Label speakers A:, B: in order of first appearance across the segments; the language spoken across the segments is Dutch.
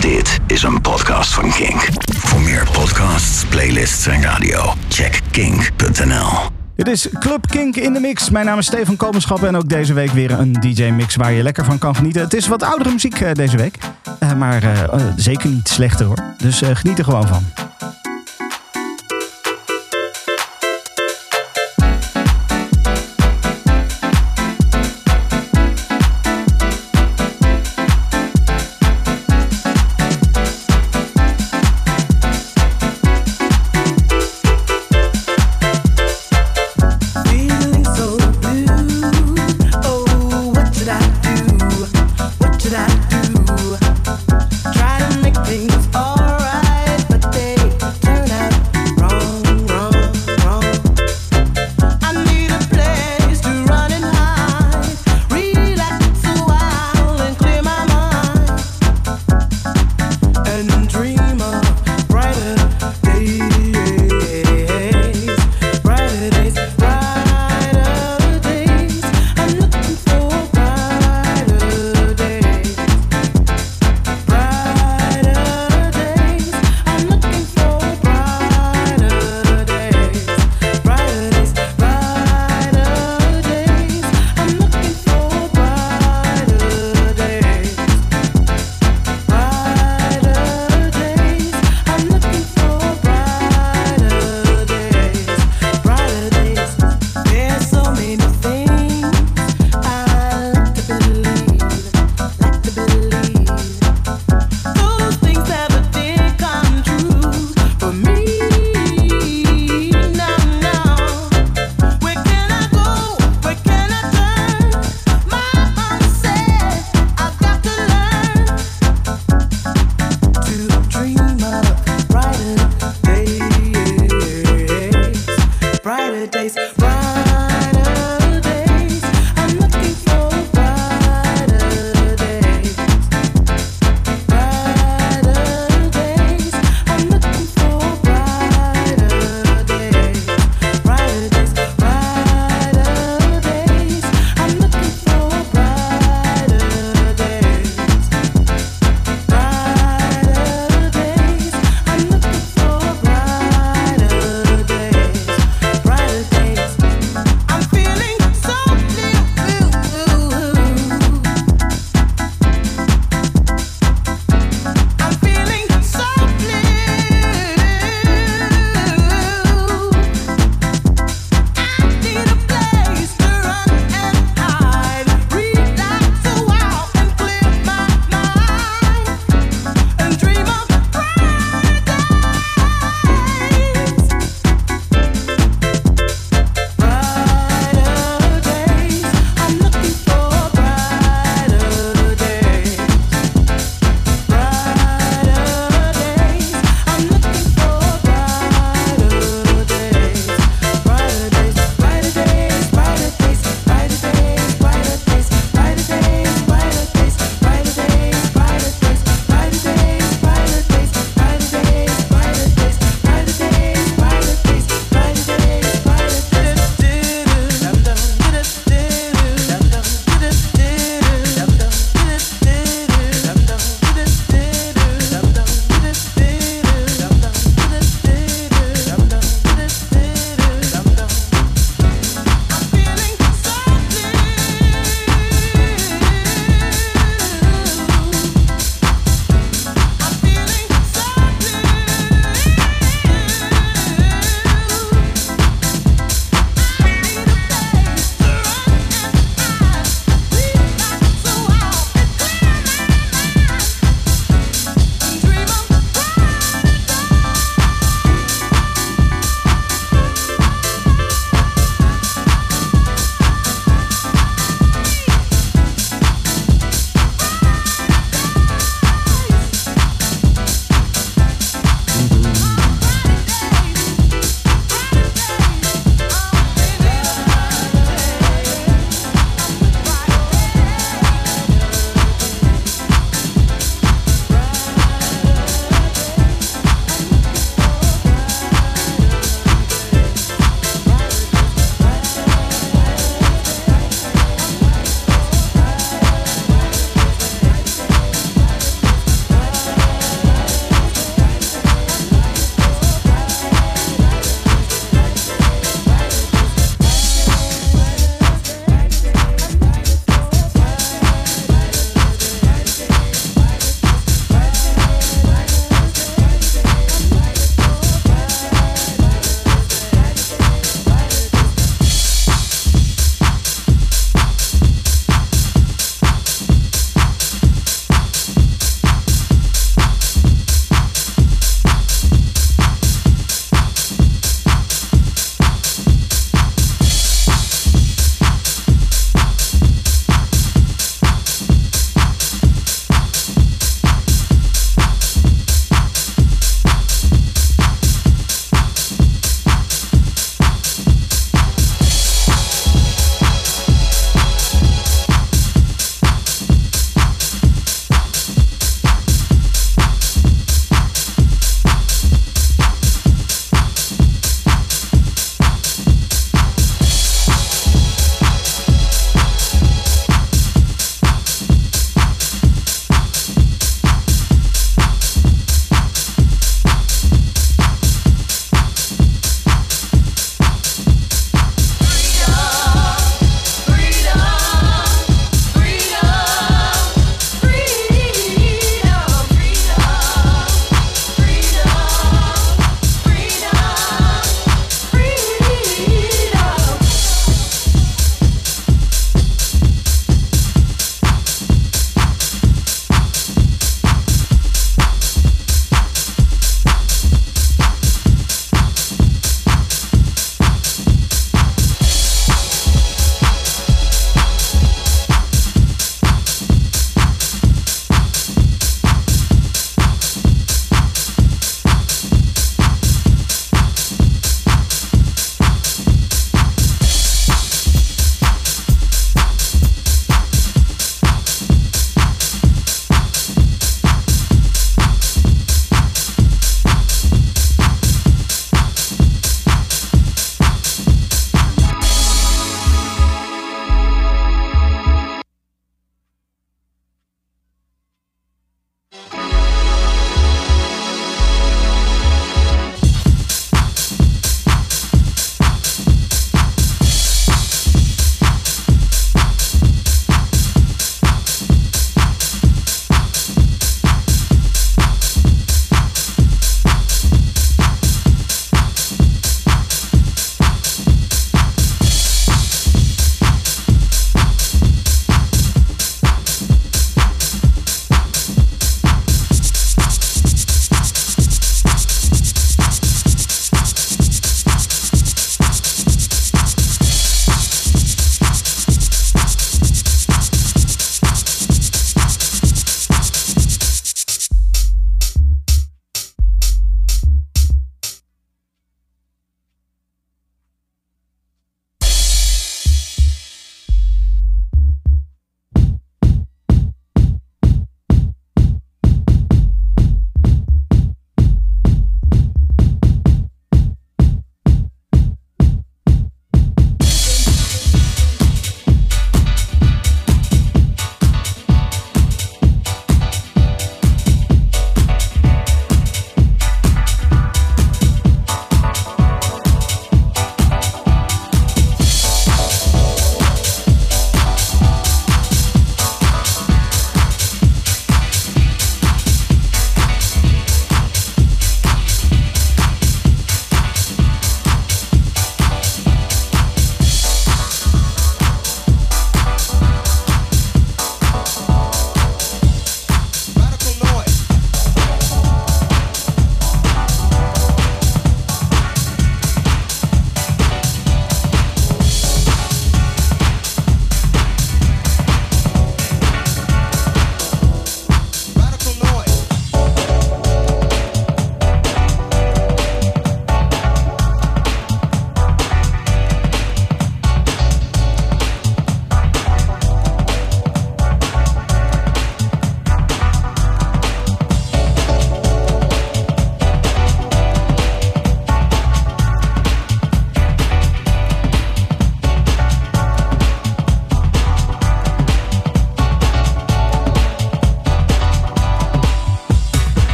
A: Dit is een podcast van Kink. Voor meer podcasts, playlists en radio, check kink.nl.
B: Dit is Club Kink in de Mix. Mijn naam is Stefan Komenschap en ook deze week weer een DJ-mix waar je lekker van kan genieten. Het is wat oudere muziek eh, deze week, eh, maar eh, zeker niet slechter hoor. Dus geniet er gewoon van.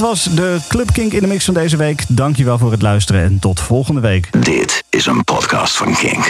B: Dat was de Club Kink in de mix van deze week. Dankjewel voor het luisteren en tot volgende week.
A: Dit is een podcast van Kink.